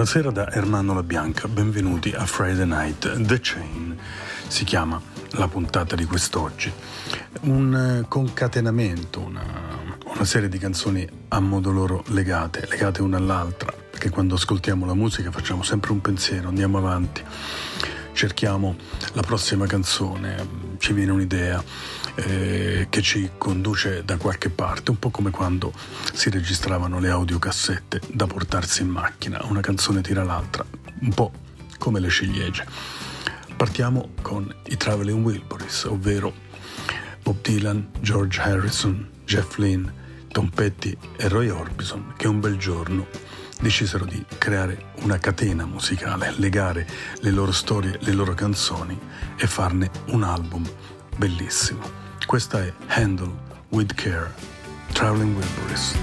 Buonasera da Ermanno La Bianca, benvenuti a Friday Night. The Chain si chiama la puntata di quest'oggi. Un eh, concatenamento, una, una serie di canzoni a modo loro legate, legate una all'altra, perché quando ascoltiamo la musica facciamo sempre un pensiero, andiamo avanti, cerchiamo la prossima canzone, ci viene un'idea eh, che ci conduce da qualche parte, un po' come quando si registravano le audiocassette da portarsi in macchina, una canzone tira l'altra, un po' come le ciliegie. Partiamo con i Traveling Wilburys, ovvero Bob Dylan, George Harrison, Jeff Lynne, Tom Petty e Roy Orbison, che un bel giorno decisero di creare una catena musicale, legare le loro storie, le loro canzoni e farne un album bellissimo. Questa è Handle with Care, Traveling Wilburys.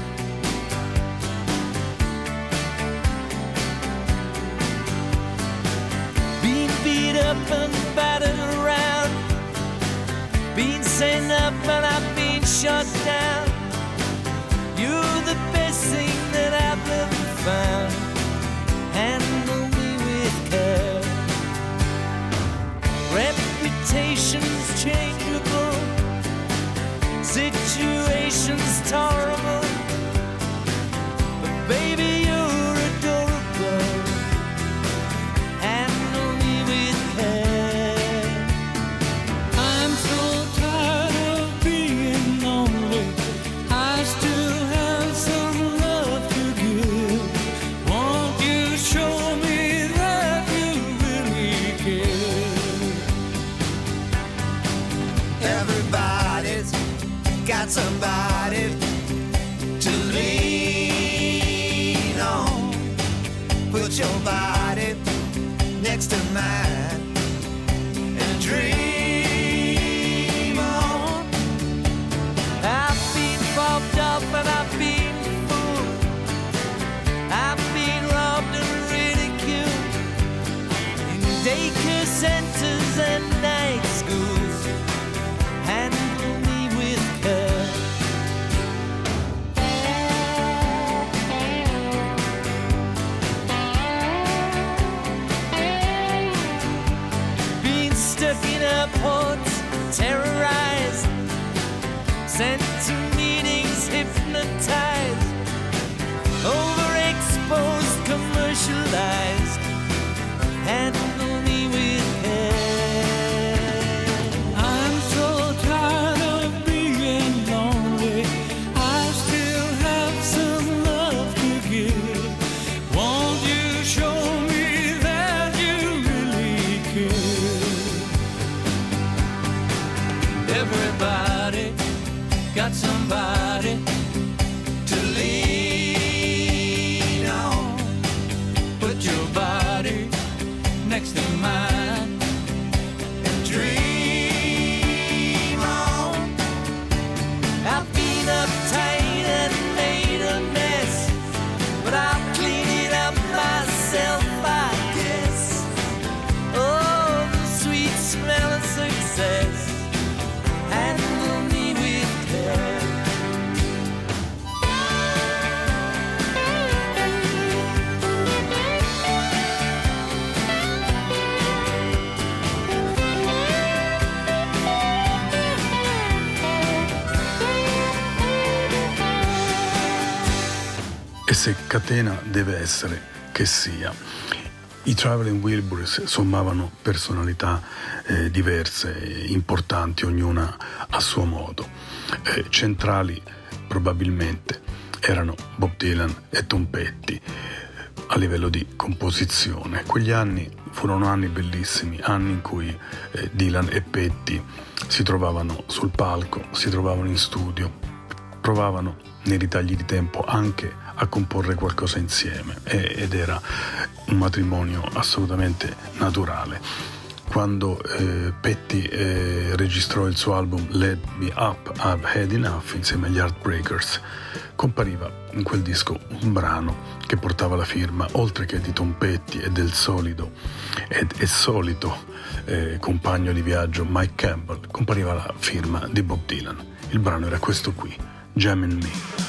Being beat up and battered around, being sent up and I've been shut down. You're the best thing that I've ever found. Handle me with care. Reputations changeable situation's terrible. But baby, next to mine se catena deve essere che sia. I Traveling Wilburys sommavano personalità eh, diverse, importanti, ognuna a suo modo. Eh, centrali probabilmente erano Bob Dylan e Tom Petty a livello di composizione. Quegli anni furono anni bellissimi, anni in cui eh, Dylan e Petty si trovavano sul palco, si trovavano in studio, provavano nei ritagli di tempo anche a comporre qualcosa insieme ed era un matrimonio assolutamente naturale. Quando eh, Petty eh, registrò il suo album Let Me Up, I've Had Enough insieme agli Heartbreakers, compariva in quel disco un brano che portava la firma, oltre che di Tom Petty e del solido ed e solito eh, compagno di viaggio Mike Campbell, compariva la firma di Bob Dylan. Il brano era questo qui, Jammin' Me.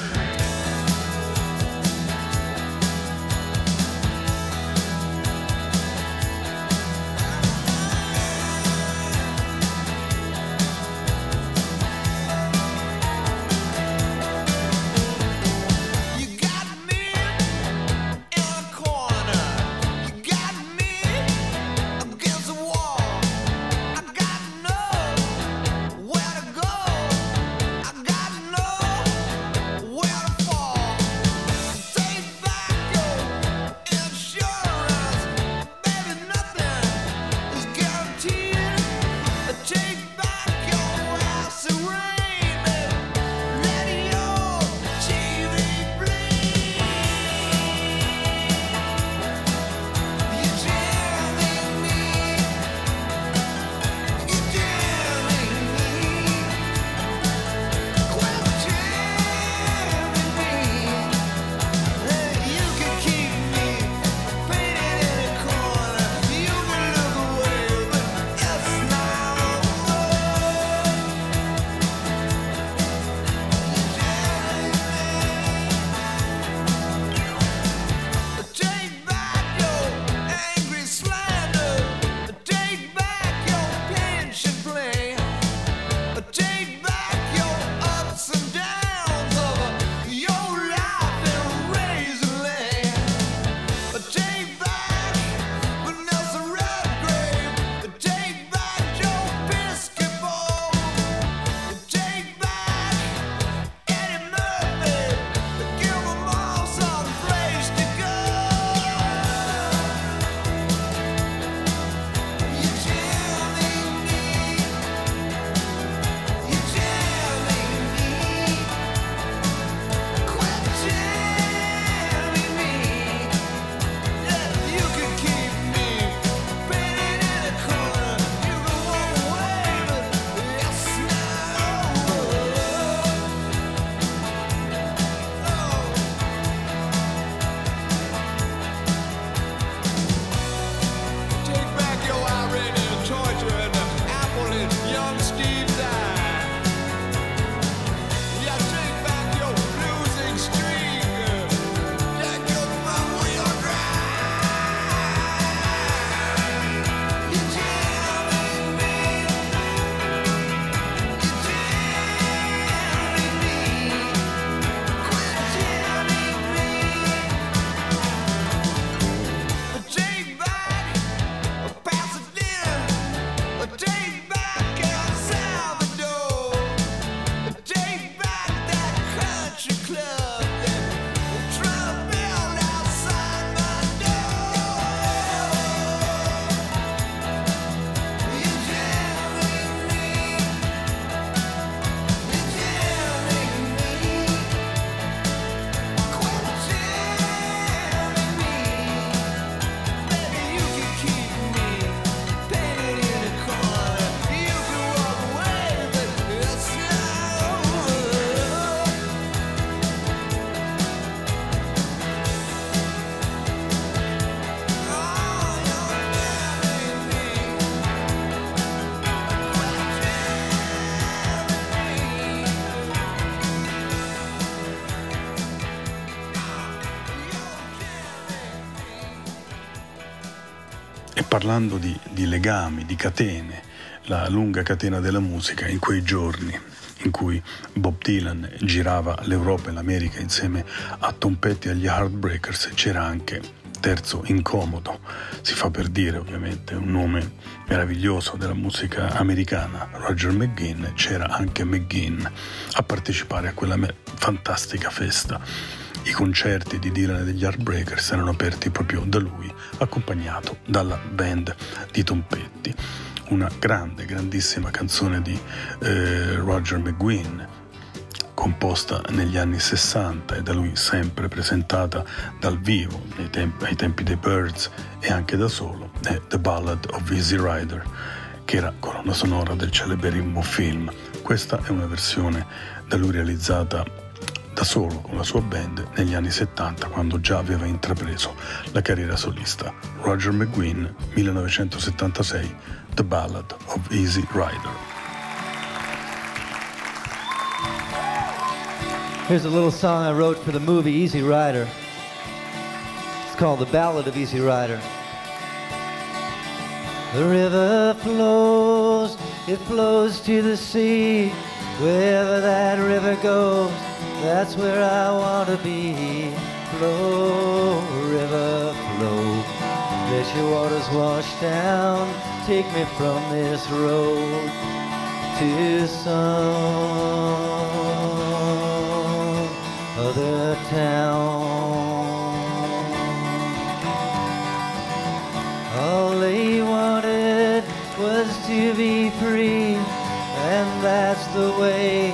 Parlando di, di legami, di catene, la lunga catena della musica in quei giorni in cui Bob Dylan girava l'Europa e l'America insieme a Tom Petty e agli Heartbreakers, c'era anche terzo incomodo, si fa per dire ovviamente, un nome meraviglioso della musica americana, Roger McGinn, c'era anche McGinn a partecipare a quella fantastica festa. I concerti di Dylan e degli Heartbreakers erano aperti proprio da lui, accompagnato dalla band di Tom Petty. Una grande, grandissima canzone di eh, Roger McGuinn, composta negli anni 60 e da lui sempre presentata dal vivo tempi, ai tempi dei Birds e anche da solo, è The Ballad of Easy Rider, che era colonna sonora del celeberrimo film. Questa è una versione da lui realizzata da solo con la sua band negli anni 70 quando già aveva intrapreso la carriera solista. Roger McGuinn, 1976, The Ballad of Easy Rider. Here's a little song I wrote for the movie Easy Rider. It's called The Ballad of Easy Rider. The river flows, it flows to the sea. Wherever that river goes, that's where I want to be. Flow, river, flow. Let your waters wash down. Take me from this road to some other town. The way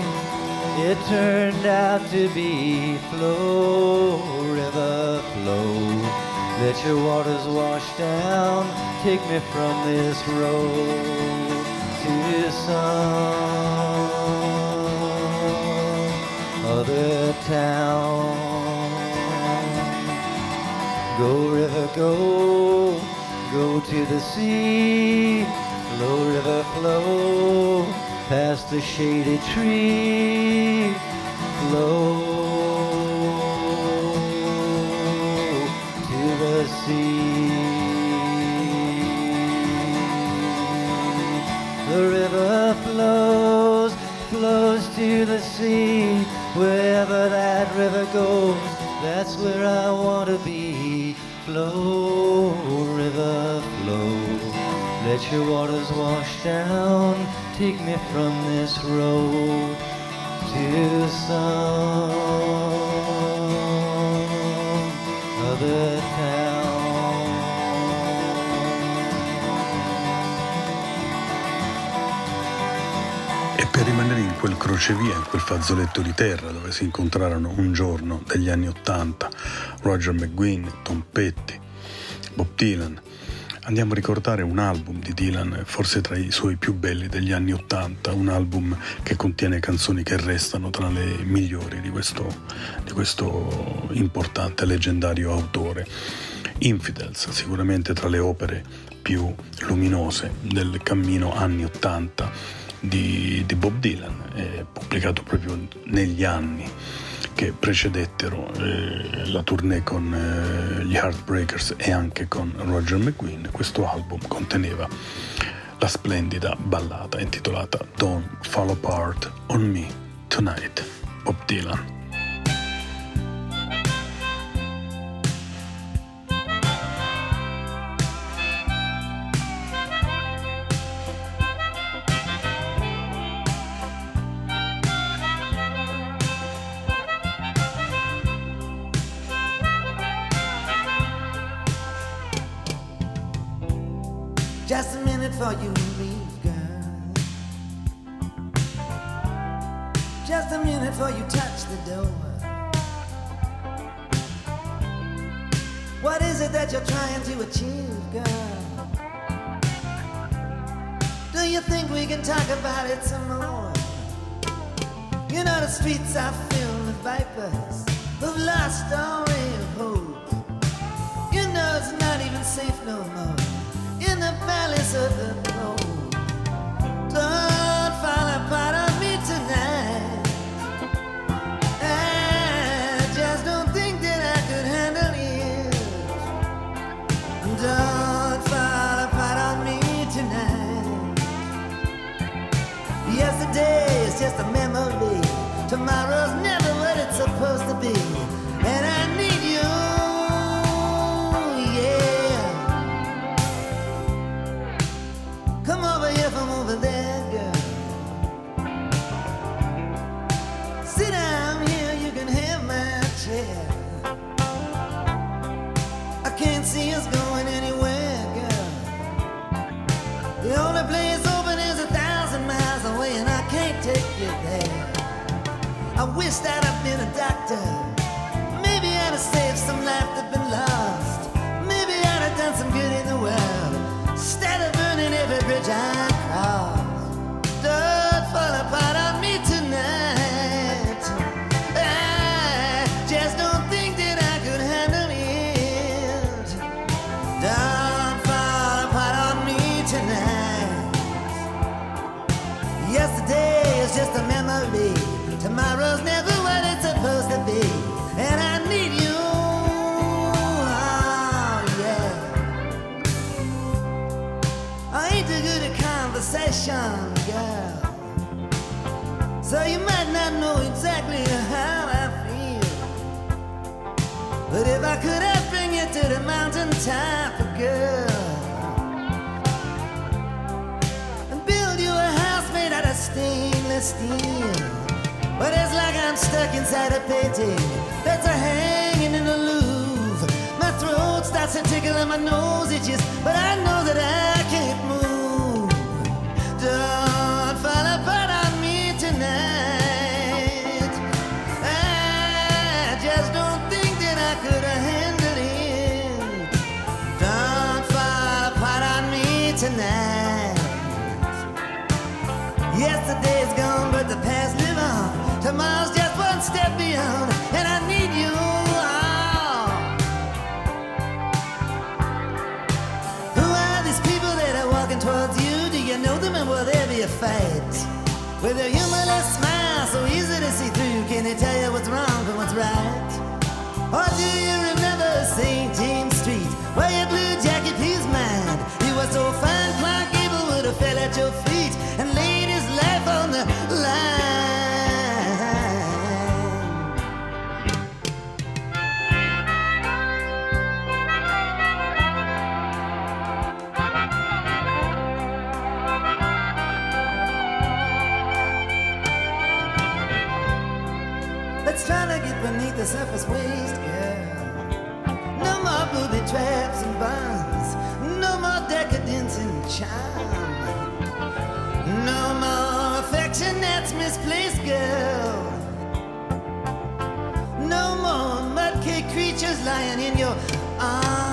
it turned out to be. Flow, river, flow. Let your waters wash down, take me from this road to some other town. Go, river, go, go to the sea. Flow, river, flow, past the shady tree. Flow to the sea. The river flows, flows to the sea. Wherever that river goes, that's where I want to be. Flow, river, flow. Let your waters wash down. Take me from this road to some other town. E per rimanere in quel crocevia, in quel fazzoletto di terra dove si incontrarono un giorno degli anni Ottanta Roger McGuinn, Tom Petty, Bob Dylan, andiamo a ricordare un album di Dylan, forse tra i suoi più belli degli anni Ottanta, un album che contiene canzoni che restano tra le migliori di questo, di questo importante, leggendario autore. Infidels, sicuramente tra le opere più luminose del cammino anni Ottanta di, di Bob Dylan, pubblicato proprio negli anni che precedettero eh, la tournée con eh, gli Heartbreakers e anche con Roger McGuinn. Questo album conteneva la splendida ballata intitolata Don't Fall Apart on Me Tonight, Bob Dylan. Achieve, girl? Do you think we can talk about it some more? You know the streets are filled with vipers who've lost all of hope. You know it's not even safe no more in the palace of the throne. just a memory. Tomorrow's never what it's supposed to be. And I need you, yeah. Come on. Wish that mountain top, girl, and build you a house made out of stainless steel. But it's like I'm stuck inside a painting that's a hanging in the Louvre. My throat starts to tickle and my nose itches, but I know that I your feet and laid his life on the line. Let's try to get beneath the surface waste, girl. No more booby traps and bonds. No more decadence and charm. More that's misplaced, girl. No more mudcake creatures lying in your arm.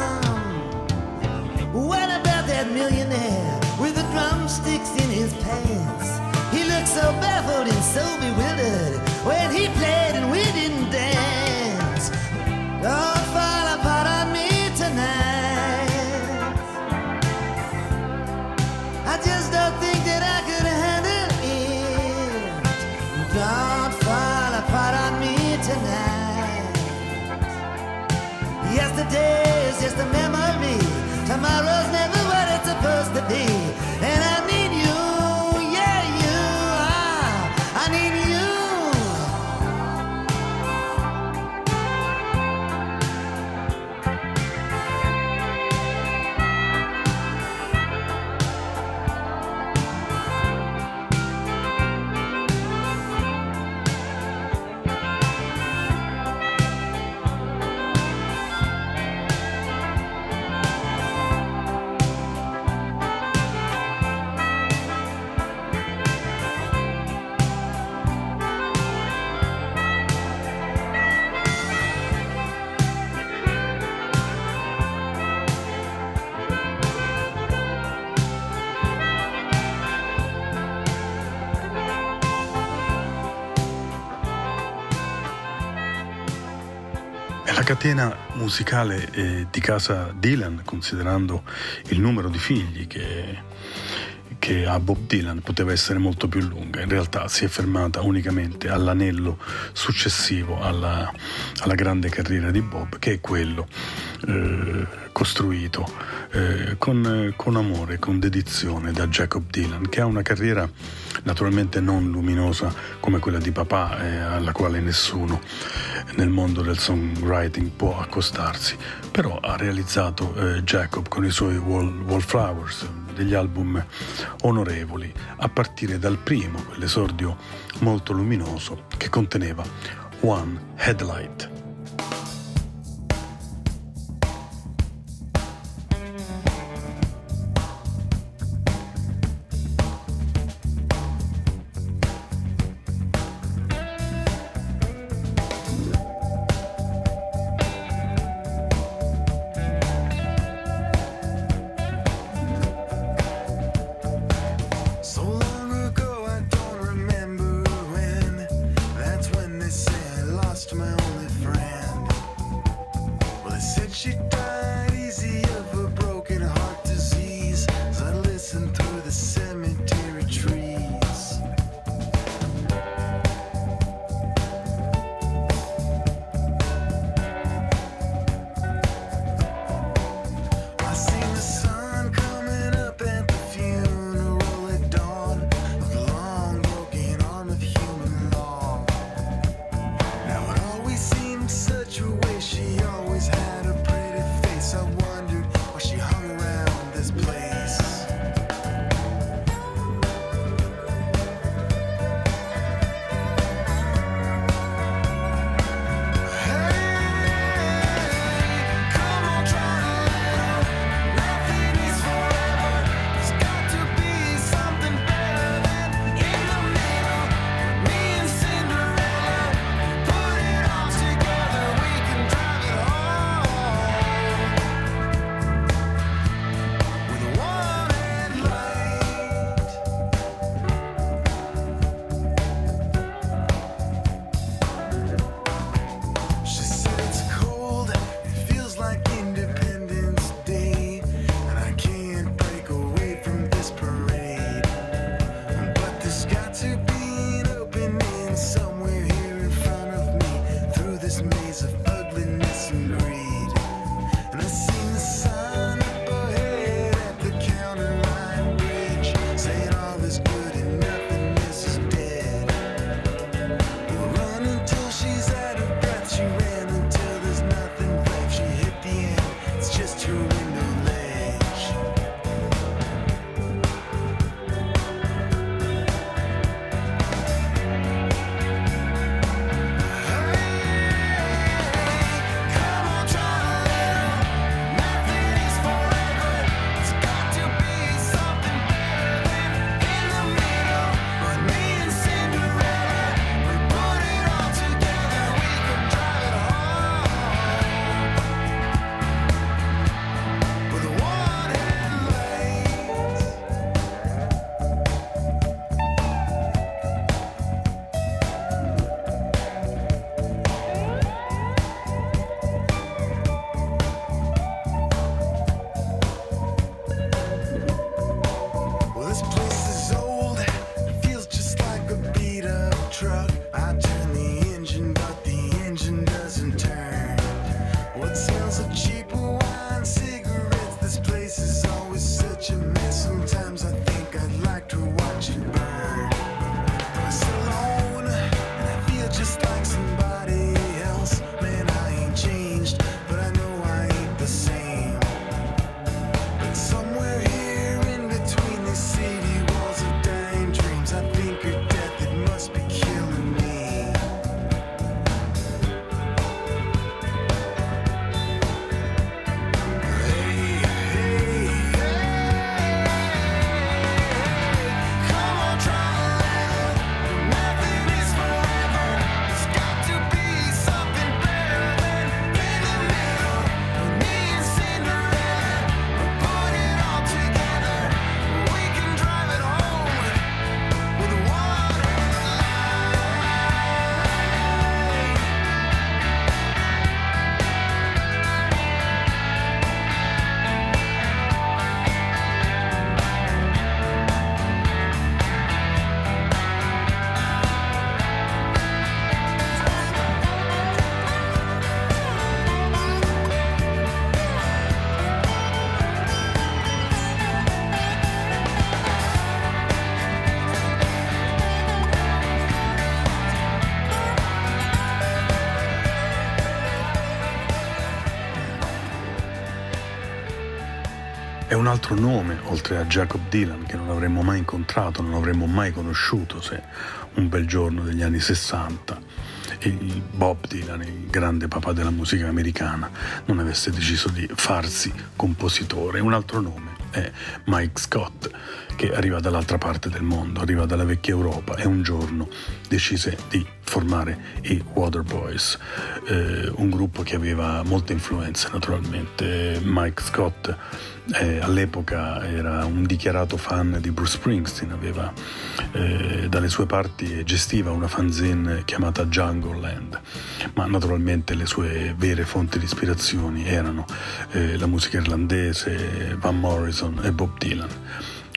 的你。Catena musicale eh, di casa Dylan, considerando il numero di figli che, che ha Bob Dylan, poteva essere molto più lunga. In realtà si è fermata unicamente all'anello successivo alla, alla grande carriera di Bob, che è quello eh, costruito eh, con, con amore, con dedizione da Jacob Dylan, che ha una carriera naturalmente non luminosa come quella di papà, eh, alla quale nessuno nel mondo del songwriting può accostarsi, però ha realizzato eh, Jacob con i suoi Wall, Wallflowers, degli album onorevoli, a partire dal primo, quell'esordio molto luminoso che conteneva One Headlight. Altro nome oltre a Jacob Dylan che non avremmo mai incontrato, non avremmo mai conosciuto se un bel giorno degli anni 60 il Bob Dylan, il grande papà della musica americana, non avesse deciso di farsi compositore. Un altro nome è Mike Scott, che arriva dall'altra parte del mondo, arriva dalla vecchia Europa e un giorno decise di formare i Waterboys, eh, un gruppo che aveva molte influenze naturalmente. Mike Scott eh, all'epoca era un dichiarato fan di Bruce Springsteen, aveva eh, dalle sue parti gestiva una fanzine chiamata Jungle Land, ma naturalmente le sue vere fonti di ispirazioni erano eh, la musica irlandese, Van Morrison e Bob Dylan.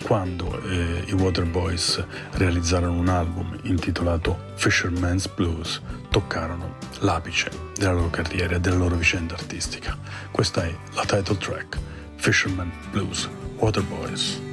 Quando eh, i Waterboys realizzarono un album intitolato Fisherman's Blues, toccarono l'apice della loro carriera e della loro vicenda artistica. Questa è la title track, Fisherman Blues, Waterboys.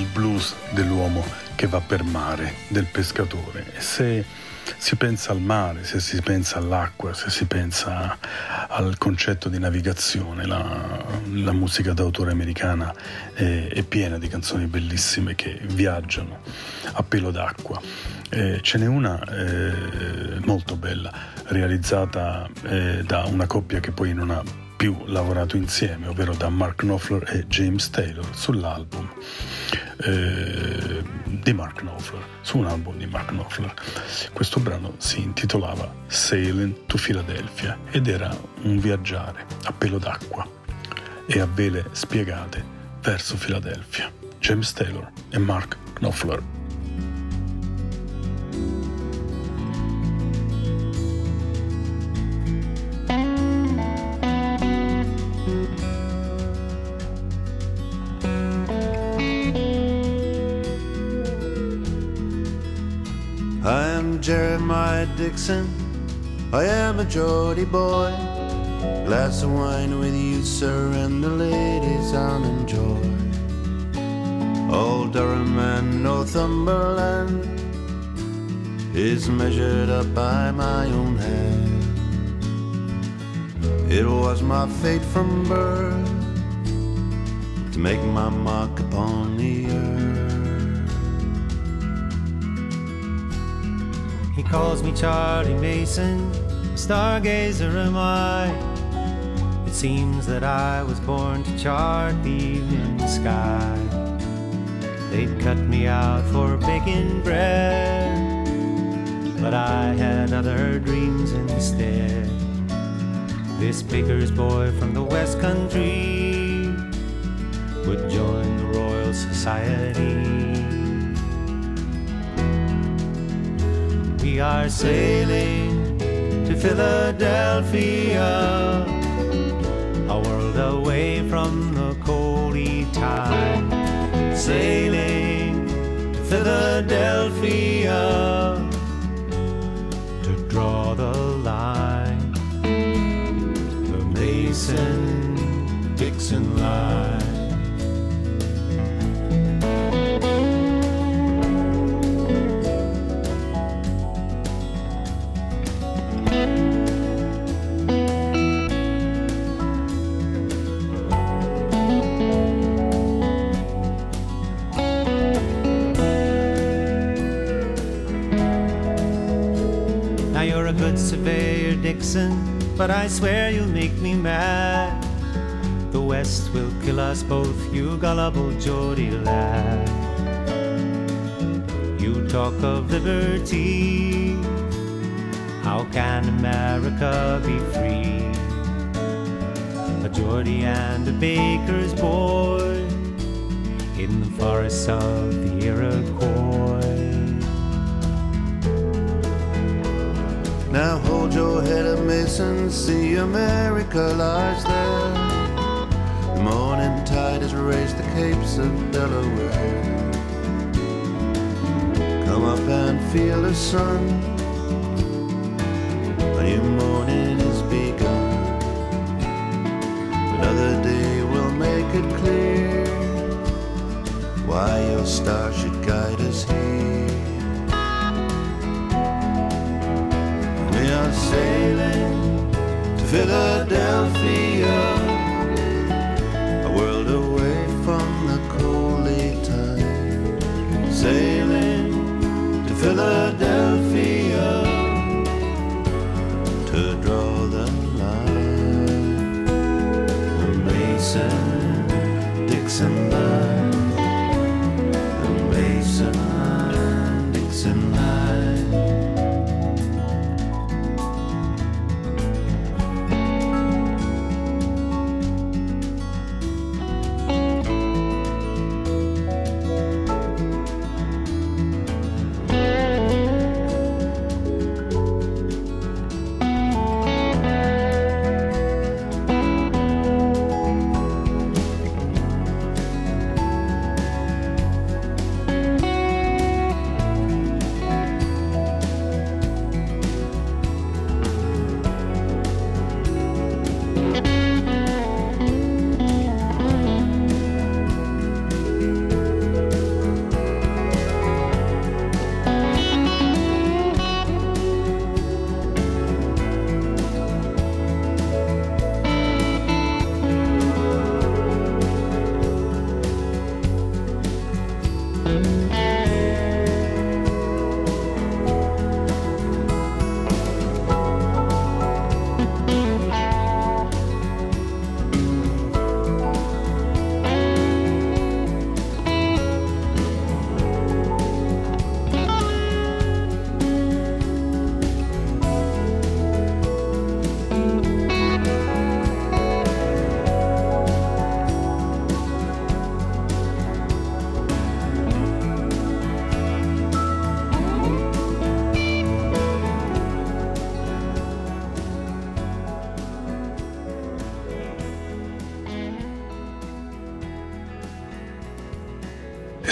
Il blues dell'uomo che va per mare, del pescatore. E se si pensa al mare, se si pensa all'acqua, se si pensa al concetto di navigazione, la, la musica d'autore americana è, è, piena di canzoni bellissime che viaggiano a pelo d'acqua. Eh, ce n'è una eh, molto bella, realizzata eh, da una coppia che poi non ha più lavorato insieme, ovvero da Mark Knopfler e James Taylor sull'album eh, di Mark Knopfler, su un album di Mark Knopfler. Questo brano si intitolava Sailing to Philadelphia ed era un viaggiare a pelo d'acqua e a vele spiegate verso Philadelphia. James Taylor e Mark Knopfler. Dixon. I am a Geordie boy. Glass of wine with you, sir, and the ladies I'll enjoy. Old Durham and Northumberland is measured up by my own hand. It was my fate from birth to make my mark upon the earth. He calls me Charlie Mason, stargazer am I. It seems that I was born to chart the evening sky. They'd cut me out for baking bread, but I had other dreams instead. This baker's boy from the West Country would join the Royal Society. We are sailing to Philadelphia, a world away from the coldy tide. Sailing to Philadelphia to draw the line, the Mason but I swear you'll make me mad. The West will kill us both, you gullible Geordie lad. You talk of liberty, how can America be free? A Geordie and a baker's boy in the forests of the Iroquois. Now hold your head up, Mason. See America lies there. The morning tide has raised the capes of Delaware. Come up and feel the sun. A new morning is begun. Another day will make it clear why your star should guide us here. Are sailing to Philadelphia, a world away from the coldly tide. Sailing to Philadelphia to draw the line. The Mason Dixon line.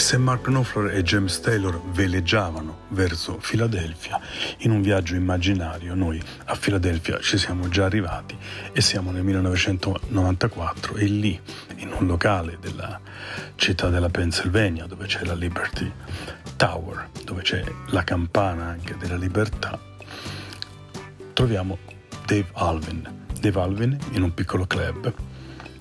Se Mark Knopfler e James Taylor veleggiavano verso Filadelfia in un viaggio immaginario, noi a Filadelfia ci siamo già arrivati e siamo nel 1994 e lì, in un locale della città della Pennsylvania, dove c'è la Liberty Tower, dove c'è la campana anche della libertà, troviamo Dave Alvin. Dave Alvin in un piccolo club,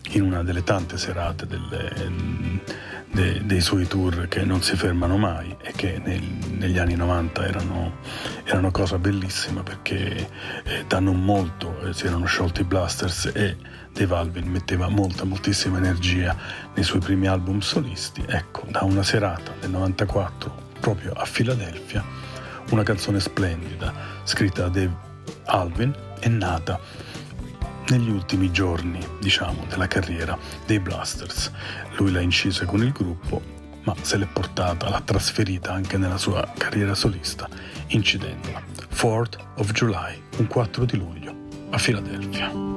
in una delle tante serate delle, de, dei suoi tour che non si fermano mai e che nel, negli anni 90 erano, erano cosa bellissima perché eh, danno molto, eh, si erano sciolti i blasters e Dave Alvin metteva molta, moltissima energia nei suoi primi album solisti. Ecco, da una serata del 94 proprio a Filadelfia, una canzone splendida scritta da Dave Alvin è nata negli ultimi giorni, diciamo, della carriera dei Blasters. Lui l'ha incisa con il gruppo, ma se l'è portata, l'ha trasferita anche nella sua carriera solista, incidendola. 4th of July, un 4 di luglio, a Filadelfia.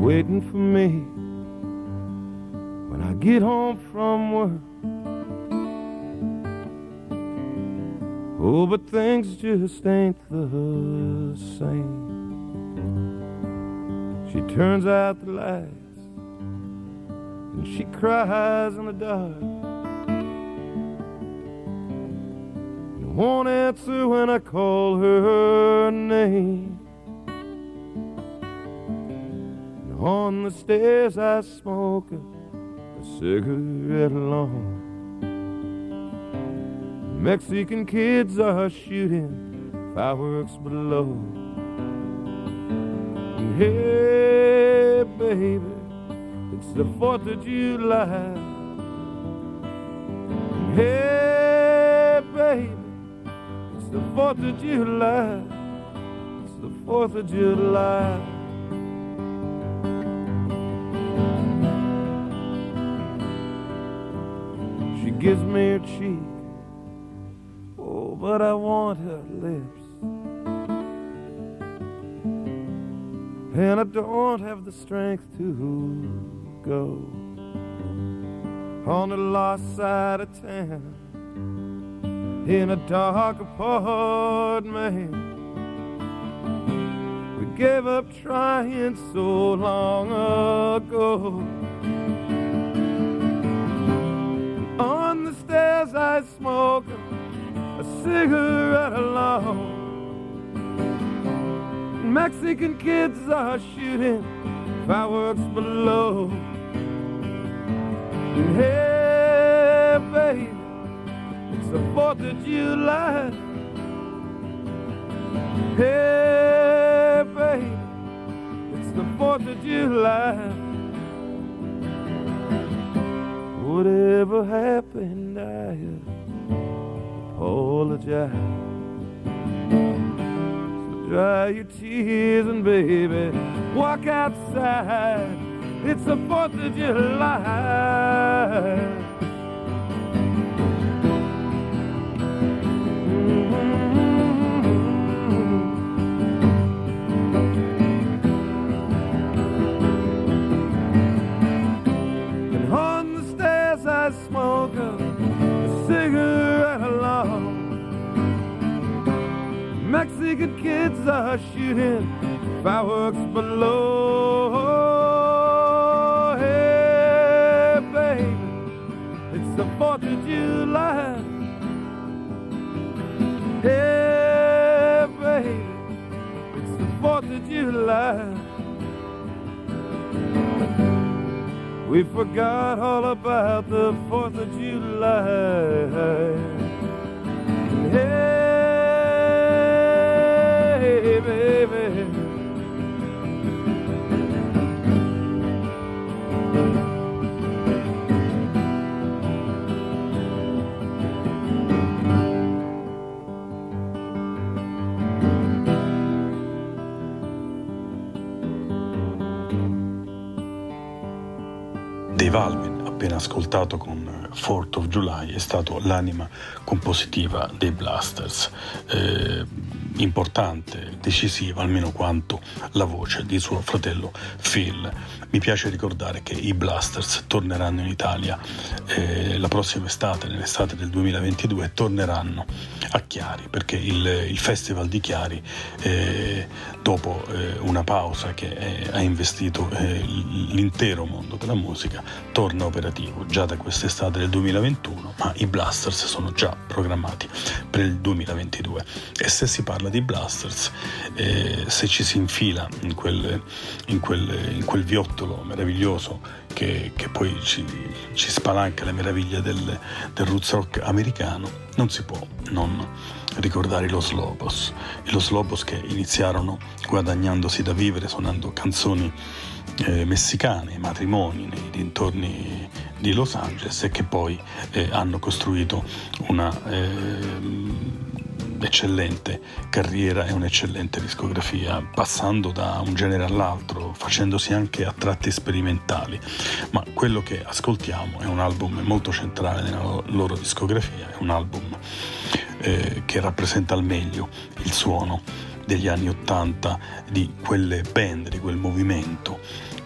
Waiting for me get home from work. Oh, but things just ain't the same. She turns out the lights and she cries in the dark. And won't answer when I call her name. And on the stairs I smoke a, cigarette long. Mexican kids are shooting fireworks below. And hey, baby, it's the 4th of July. And hey, baby, it's the 4th of July. It's the 4th of July. Gives me her cheek. Oh, but I want her lips. And I don't have the strength to go on the lost side of town in a dark apartment. We gave up trying so long ago. On the stairs, I smoke a cigarette alone. Mexican kids are shooting fireworks below. And hey, baby, it's the 4th of July. Hey, baby, it's the 4th of July. Whatever happened, I apologize. So dry your tears and baby, walk outside. It's the 4th of July. Mexican kids are shooting fireworks below. Hey, baby, it's the 4th of July. Hey, baby, it's the 4th of July. We forgot all about the 4th of July. Hey, baby. Dave Alvin, appena ascoltato con 4th of July è stato l'anima compositiva dei Blasters. Eh, importante, decisiva, almeno quanto la voce di suo fratello Phil. Mi piace ricordare che i Blasters torneranno in Italia eh, la prossima estate, nell'estate del 2022, torneranno a Chiari perché il, il Festival di Chiari, eh, dopo eh, una pausa che eh, ha investito eh, l'intero mondo della musica, torna operativo già da quest'estate del 2021, ma i Blasters sono già programmati per il 2022. E se si parla di Blasters, eh, se ci si infila in quel, in quel, in quel viottolo meraviglioso che, che poi ci, ci, spalanca le meraviglie del, del roots rock americano, non si può non ricordare i Los Lobos. I Los Lobos che iniziarono guadagnandosi da vivere suonando canzoni eh, messicane, matrimoni nei dintorni di Los Angeles e che poi eh, hanno costruito una eh, eccellente carriera e un'eccellente discografia, passando da un genere all'altro, facendosi anche a tratti sperimentali. Ma quello che ascoltiamo è un album molto centrale nella loro discografia, è un album eh, che rappresenta al meglio il suono degli anni Ottanta di quelle band, di quel movimento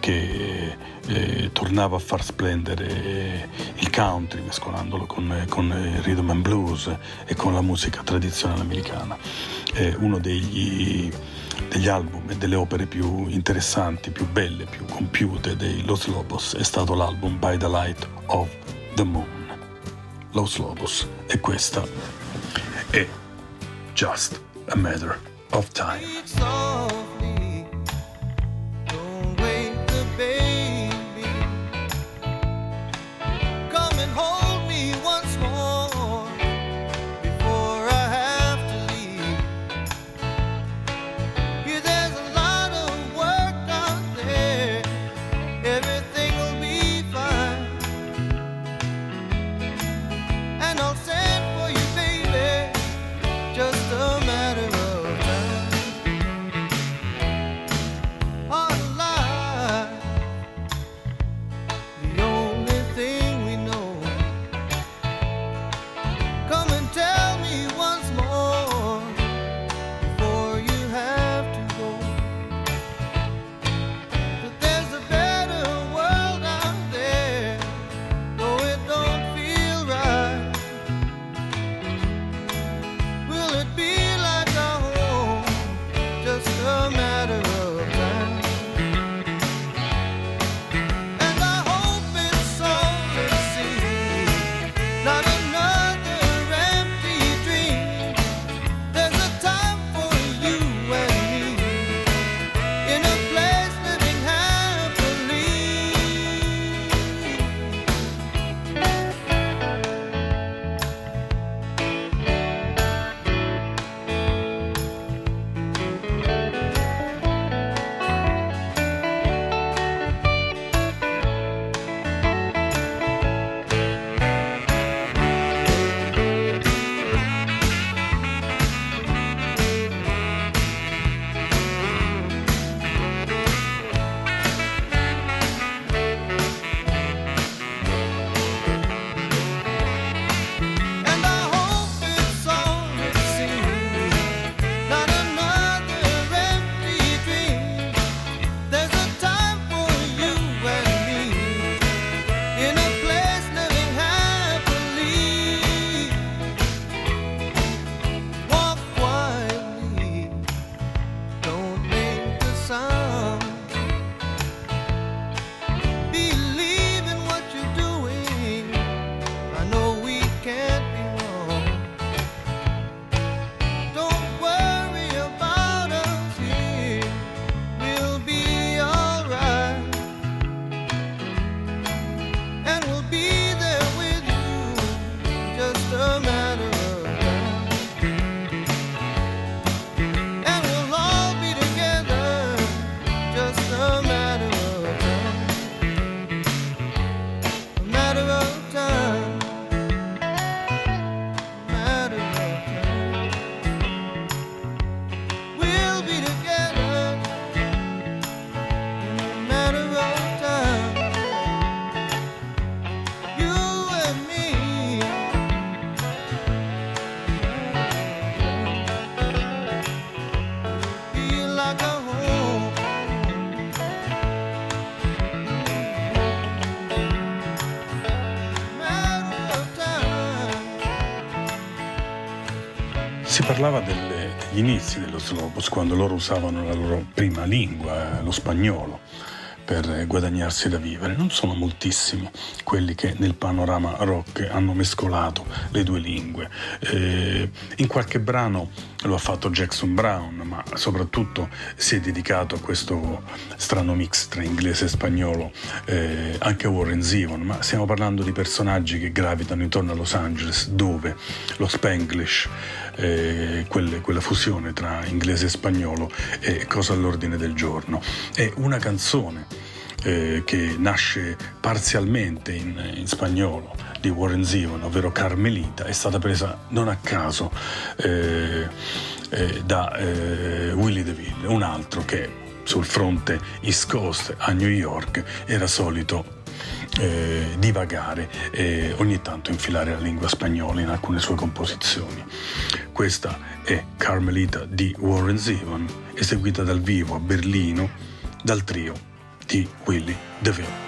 che eh, tornava a far splendere il country mescolandolo con, con il rhythm and blues e con la musica tradizionale americana. È uno degli, degli album e delle opere più interessanti, più belle, più compiute dei Los Lobos è stato l'album By the Light of the Moon. Los Lobos e questa è Just a Matter of Time. Si parlava delle- degli inizi dello Slobos quando loro usavano la loro prima lingua, eh, lo spagnolo, per eh, guadagnarsi da vivere. Non sono moltissimi quelli che nel panorama rock hanno mescolato le due lingue. Eh, in qualche brano lo ha fatto Jackson Brown, ma soprattutto si è dedicato a questo strano mix tra inglese e spagnolo eh, anche Warren Zevon, ma stiamo parlando di personaggi che gravitano intorno a Los Angeles, dove lo Spanglish, eh, quelle- quella fusione tra inglese e spagnolo, è cosa all'ordine del giorno. È una canzone eh, che nasce parzialmente in, in spagnolo di Warren Zevon, ovvero Carmelita, è stata presa non a caso eh, eh, da eh, Willie DeVille, un altro che sul fronte East Coast a New York era solito eh, divagare e ogni tanto infilare la lingua spagnola in alcune sue composizioni. Questa è Carmelita di Warren Zevon, eseguita dal vivo a Berlino dal trio di Willie DeVille.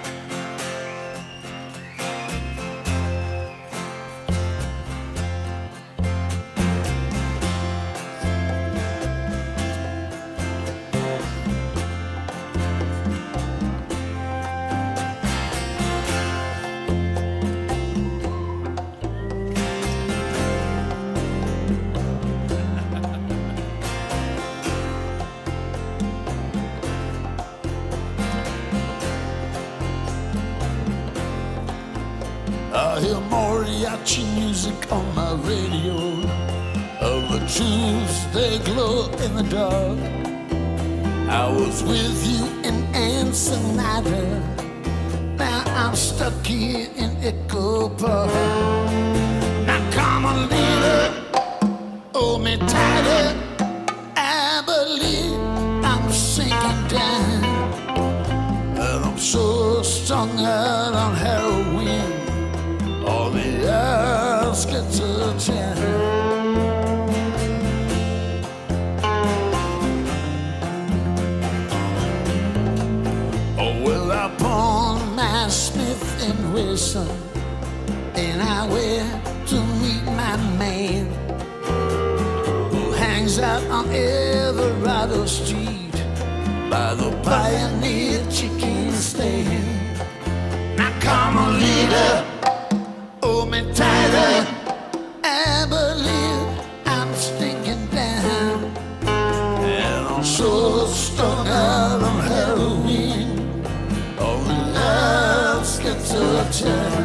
And I went to meet my man who hangs out on Eldorado Street by the Pioneer Chicken Stand. Now come on, leader, hold me tighter. shelter.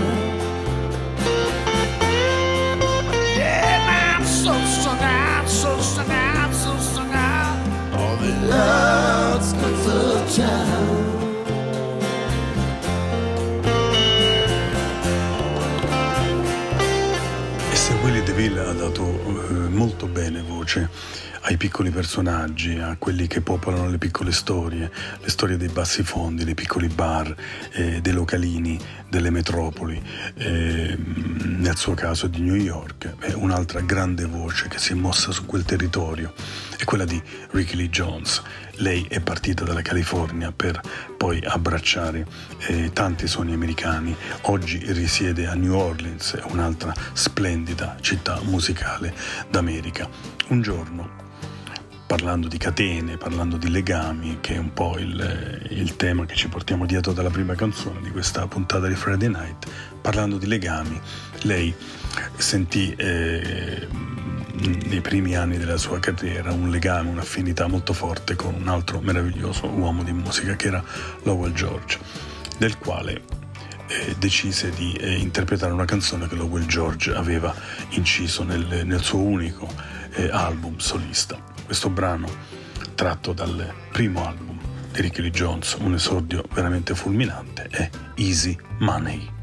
E se Willie DeVille ha dato eh, molto bene voce ai piccoli personaggi, a quelli che popolano le piccole storie, le storie dei bassi fondi, dei piccoli bar, eh, dei localini, delle metropoli, eh, nel suo caso di New York, è un'altra grande voce che si è mossa su quel territorio, è quella di Ricky Lee Jones. Lei è partita dalla California per poi abbracciare eh, tanti suoni americani, oggi risiede a New Orleans, un'altra splendida città musicale d'America. Un giorno parlando di catene, parlando di legami, che è un po' il, il, tema che ci portiamo dietro dalla prima canzone di questa puntata di Friday Night, parlando di legami, lei sentì eh, nei primi anni della sua carriera un legame, un'affinità molto forte con un altro meraviglioso uomo di musica che era Lowell George, del quale eh, decise di eh, interpretare una canzone che Lowell George aveva inciso nel, nel suo unico eh, album solista. Questo brano, tratto dal primo album di Ricky Lee Jones, un esordio veramente fulminante, è Easy Money.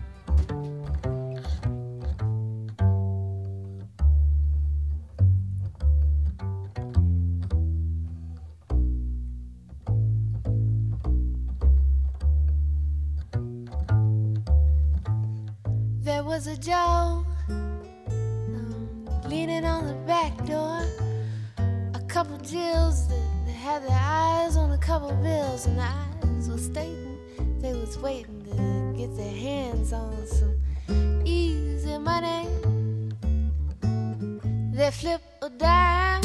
Joe um, leaning on the back door. A couple Jills that, that had their eyes on a couple bills, and the eyes were stating they was waiting to get their hands on some easy money. They flip a dime.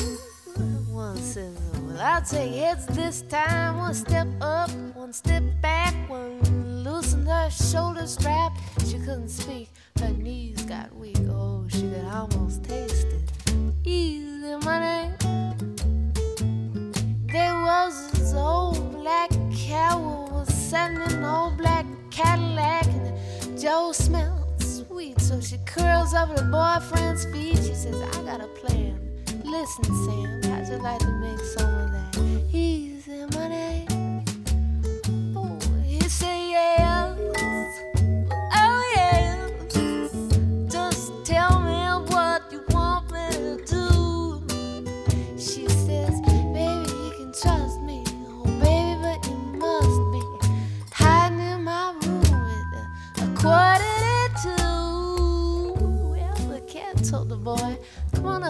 One says, Well, I'll take heads this time. One step up, one step back, one loosened her shoulder strap. She couldn't speak, her knees got weak. Oh, she could almost taste it. Easy money. There was this old black cow was sitting in an old black Cadillac, and Joe smelled sweet. So she curls up at her boyfriend's feet. She says, I got a plan. Listen, Sam, how'd you like to make some of that easy money?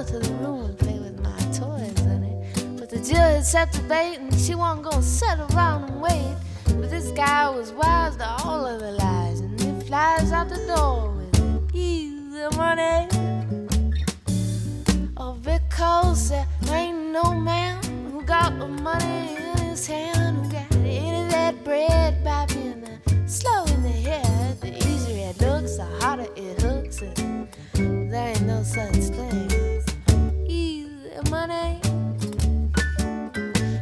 To the room and play with my toys, honey. But the Jill had set the bait and she wasn't gonna sit around and wait. But this guy was wise to all of the lies and he flies out the door with easy money. Oh, because there ain't no man who got the money in his hand who got any of that bread by being slow in the head. The easier it looks, the harder it hooks. And there ain't no such thing money.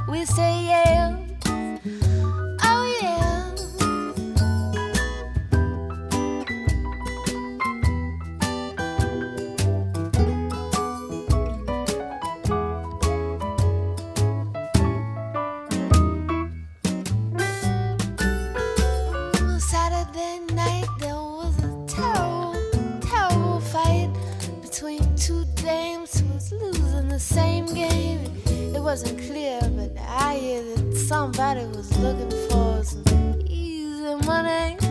We say yeah. Same game. It wasn't clear, but I hear that somebody was looking for some easy money.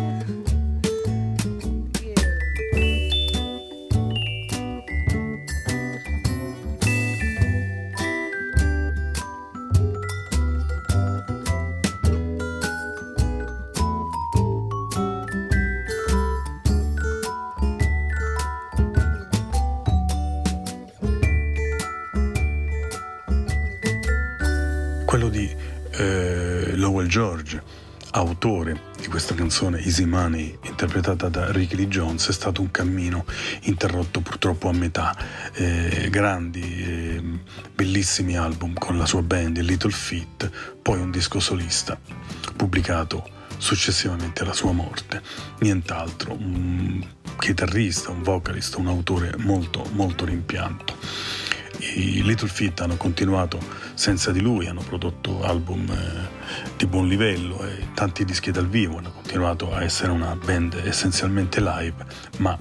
George, autore di questa canzone Easy Money, interpretata da Ricky Lee Jones, è stato un cammino interrotto purtroppo a metà. Eh, grandi, eh, bellissimi album con la sua band, il Little Feat, poi un disco solista pubblicato successivamente alla sua morte. Nient'altro, un chitarrista, un vocalista, un autore molto molto rimpianto. I Little Feat hanno continuato senza di lui, hanno prodotto album eh, di buon livello e tanti dischi dal vivo, hanno continuato a essere una band essenzialmente live, ma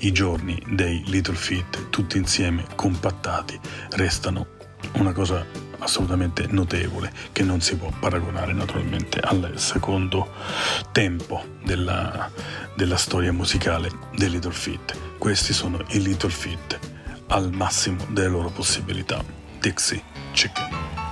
i giorni dei Little Feat tutti insieme compattati restano una cosa assolutamente notevole che non si può paragonare naturalmente al secondo tempo della, della storia musicale dei Little Feat. Questi sono i Little Feat al massimo delle loro possibilità. Dixie Chicken.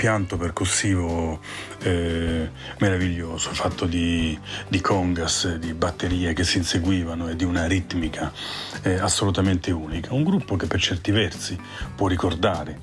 Impianto percussivo eh, meraviglioso, fatto di, di congas, di batterie che si inseguivano e di una ritmica eh, assolutamente unica. Un gruppo che per certi versi può ricordare,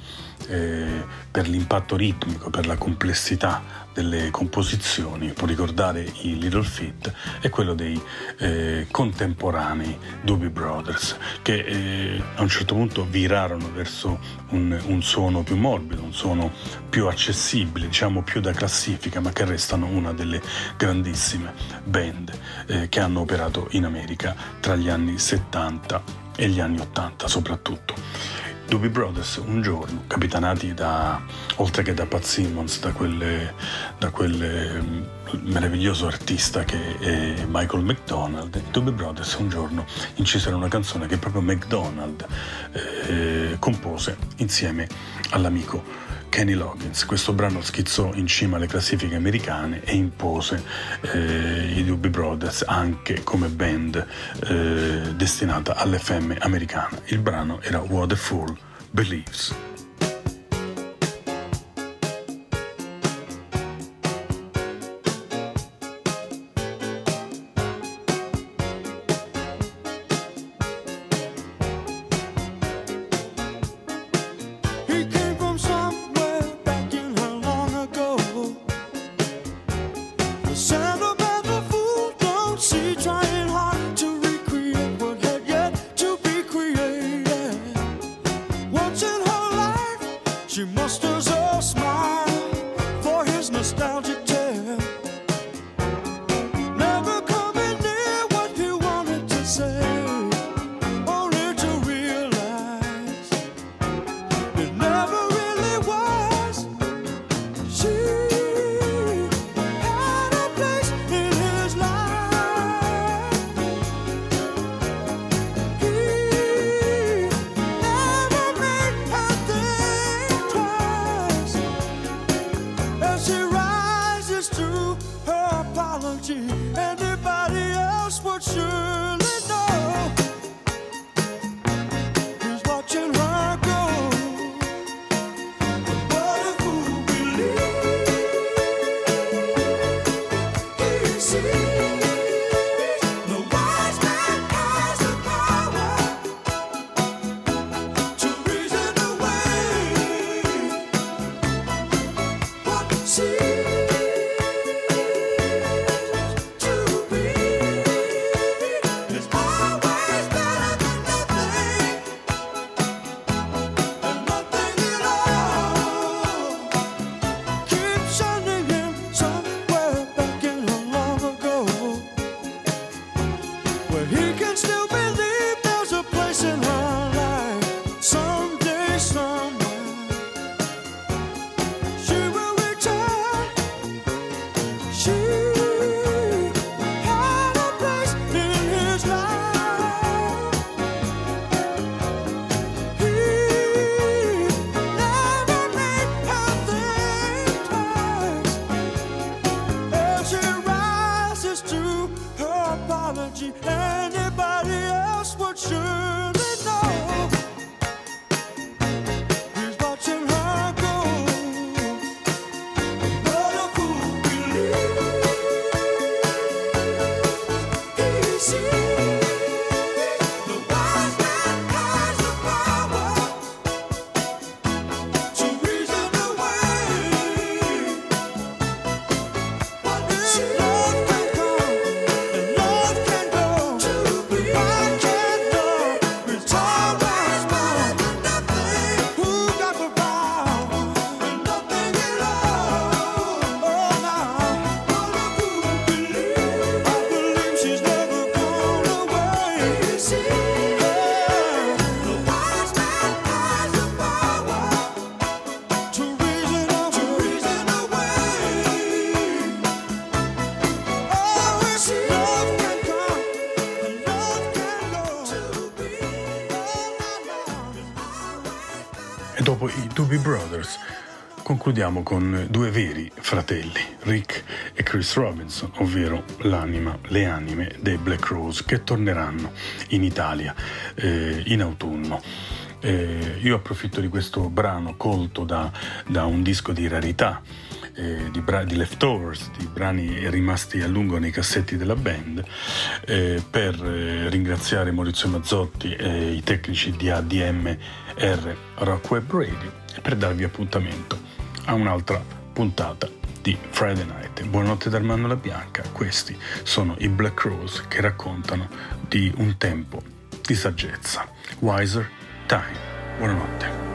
eh, per l'impatto ritmico, per la complessità delle composizioni, può ricordare i Little Feat e quello dei eh, contemporanei Doobie Brothers, che eh, a un certo punto virarono verso un, un suono più morbido, un suono più accessibile, diciamo più da classifica, ma che restano una delle grandissime band eh, che hanno operato in America tra gli anni 70 e gli anni 80 soprattutto. Doobie Brothers un giorno, capitanati da, oltre che da Pat Simmons, da, quel eh, meraviglioso artista che è Michael McDonald, Doobie Brothers un giorno incisero una canzone che proprio McDonald eh, compose insieme all'amico Kenny Loggins. Questo brano schizzò in cima alle classifiche americane e impose eh, i Doobie Brothers anche come band eh, destinata all'FM americana. Il brano era What a Fool Believes. Doobie Brothers concludiamo con due veri fratelli, Rick e Chris Robinson, ovvero l'anima, le anime dei Black Rose che torneranno in Italia eh, in autunno. Eh, io approfitto di questo brano colto da, da un disco di rarità, eh, di, bra- di leftovers, di brani rimasti a lungo nei cassetti della band, eh, per eh, ringraziare Maurizio Mazzotti e i tecnici di ADMR Rock Web Radio e per darvi appuntamento a un'altra puntata di Friday Night. Buonanotte da Armando La Bianca, questi sono i Black Rose che raccontano di un tempo di saggezza. Wiser Time. Buonanotte.